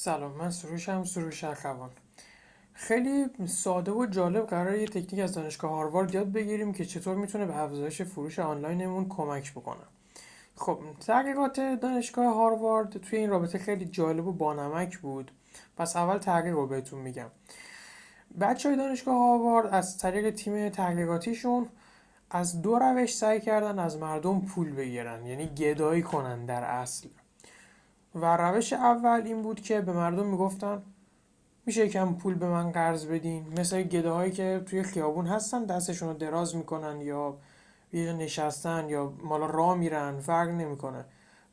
سلام من سروشم سروش اخوان. خیلی ساده و جالب قرار یه تکنیک از دانشگاه هاروارد یاد بگیریم که چطور می‌تونه به افزایش فروش آنلاینمون کمک بکنه. خب تحقیقات دانشگاه هاروارد توی این رابطه خیلی جالب و بانمک بود. پس اول تحقیق رو بهتون میگم. بچه های دانشگاه هاروارد از طریق تیم تحقیقاتیشون از دو روش سعی کردن از مردم پول بگیرن یعنی گدایی کنن در اصل. و روش اول این بود که به مردم می‌گفتن میشه کم پول به من قرض بدین. مثل گده هایی که توی خیابون هستن دستشون رو دراز می‌کنن یا یه نشستن یا مالا راه میرن فرق نمی‌کنه.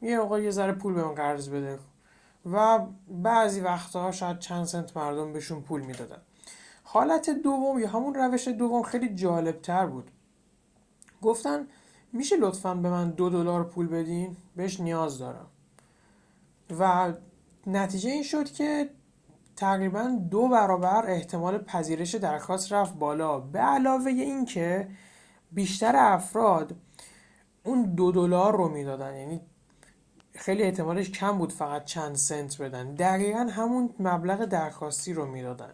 یه آقا یه ذره پول به من قرض بده. و بعضی وقتها شاید چند سنت مردم بهشون پول می‌دادن. حالت دوم یا همون روش دوم خیلی جالب تر بود. گفتن میشه لطفا به من دو دلار پول بدین؟ بهش نیاز دارم. و نتیجه این شد که تقریبا دو برابر احتمال پذیرش درخواست رفت بالا. به علاوه این که بیشتر افراد اون دو دلار رو می‌دادن. یعنی خیلی احتمالش کم بود فقط چند سنت بدن. دقیقا همون مبلغ درخواستی رو می‌دادن.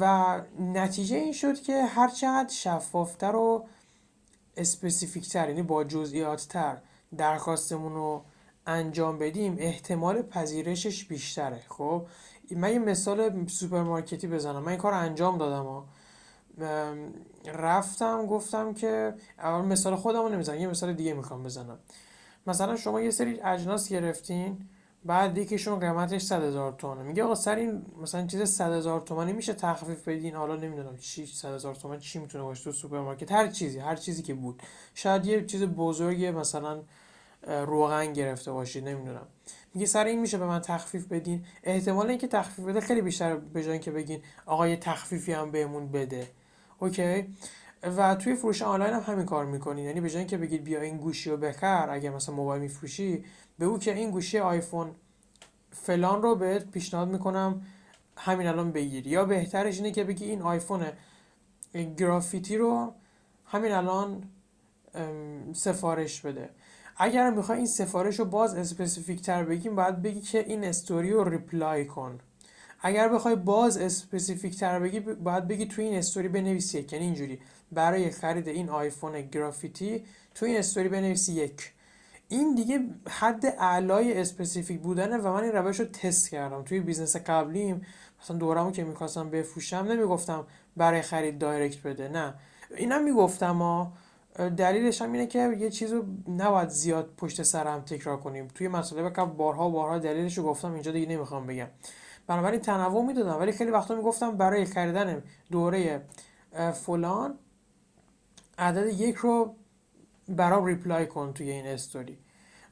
و نتیجه این شد که هر چقدر شفافتر و specific تر یعنی با جزئیات تر درخواستمون رو انجام بدیم احتمال پذیرشش بیشتره. خب من یه مثال سوپرمارکتی بزنم. من این کار انجام دادم ها. رفتم گفتم که اول مثال خودم رو نمی‌زنم یه مثال دیگه می‌خوام بزنم. مثلا شما یه سری اجناس گرفتین بعد یکیشون قیمتش 100 هزار تومنه میگه آقا سر این مثلا چیز 100 هزار تومانی میشه تخفیف بدین؟ حالا نمی‌دونم چی 100 هزار تومن چی می‌تونه باشه تو سوپرمارکت. هر چیزی هر چیزی که بود. شاید یه چیز بزرگی مثلا روغن گرفته باشید نمی‌دونم. میگه سر این میشه به من تخفیف بدین؟ احتمال اینکه تخفیف بده خیلی بیشتر به جای اینکه بگین آقا یه تخفیفی هم بهمون بده. اوکی؟ و توی فروش آنلاین هم همین کار می‌کنین. یعنی به جای اینکه بگید بیا این گوشی رو بخر اگه مثلا موبایل میفروشی او که این گوشی آیفون فلان رو بهت پیشنهاد می‌کنم همین الان بگیر. یا بهترش اینه که بگی این آیفون گرافیتی رو همین الان سفارش بده. اگر می‌خوای این سفارش رو باز specific تر بگیم باید بگی که این استوری رو reply کن. اگر بخوای باز specific تر بگی باید بگی تو این استوری بنویسی یک. یعنی اینجوری. برای خرید این آیفون گرافیتی تو این استوری بنویسی یک. این دیگه حد اعلای specific بودنه و من این روش رو تست کردم. توی business قبلیم مثلا دورمو که می‌خواستم بفروشم نمی‌گفتم برای خرید direct بده. نه. اینم می‌گفتم ها دلیلش هم اینه که یه چیز رو نباید زیاد پشت سر هم تکرار کنیم. توی مسئله بکنم بارها و بارها دلیلش رو گفتم اینجا دیگه نمی‌خوام بگم. بنابراین تنوع می‌دادم ولی خیلی وقتا می‌گفتم برای خریدن دوره فلان عدد یک رو برام reply کن توی این استوری.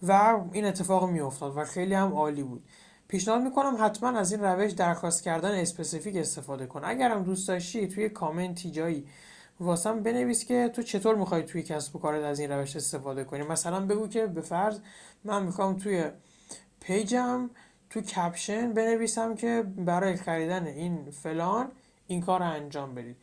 و این اتفاق میافتاد و خیلی هم عالی بود. پیشنهاد می‌کنم حتما از این روش درخواست کردن specific استفاده کن. اگرم دوست داشتی توی کامنتی جایی واسم بنویس که تو چطور می‌خوای توی کسب و کارت از این روش استفاده کنی؟ مثلا بگو که به فرض من می‌خوام توی page م تو caption بنویسم که برای خریدن این فلان این کار رو انجام بدید.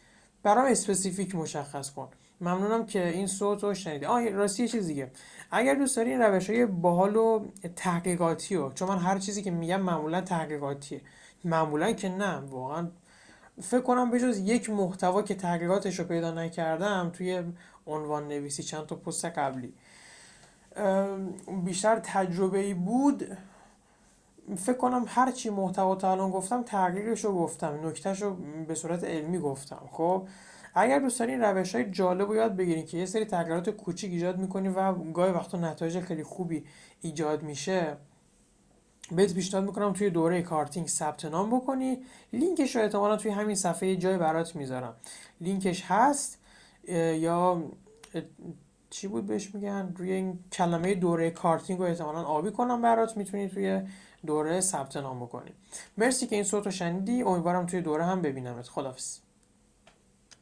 برام specific مشخص کن. ممنونم که این صوت رو شنیدی. آه راستی یه چیز دیگه. اگر دوست داری این روش های باحال و تحقیقاتی رو چون من هر چیزی که میگم معمولا تحقیقاتیه. معمولا که نه واقعا فکر کنم به جز یک محتوا که تحقیقاتش رو پیدا نکردم توی عنوان نویسی چند تا پست قبلی. بیشتر تجربه ای بود. فکر کنم هر چی محتوا تا الان گفتم تحقیقش رو گفتم. نکتهش رو به صورت علمی گفتم. خب اگر دوست دارین روش های جالب رو یاد بگیرین که یه سری تغییرات کوچیک ایجاد می‌کنی و گاهی وقتا نتایج خیلی خوبی ایجاد میشه بهت پیشنهاد می‌کنم توی دوره کارتینگ ثبت نام بکنی. لینکش رو احتمالا توی همین صفحه جایی برات می‌ذارم. لینکش هست یا چی بود بهش میگن؟ روی این کلمه دوره کارتینگ رو احتمالا آبی کنم برات می‌تونی توی دوره ثبت نام بکنی. مرسی که این صوت رو شنیدی. امیدوارم توی دوره هم ببینمت. خدافظ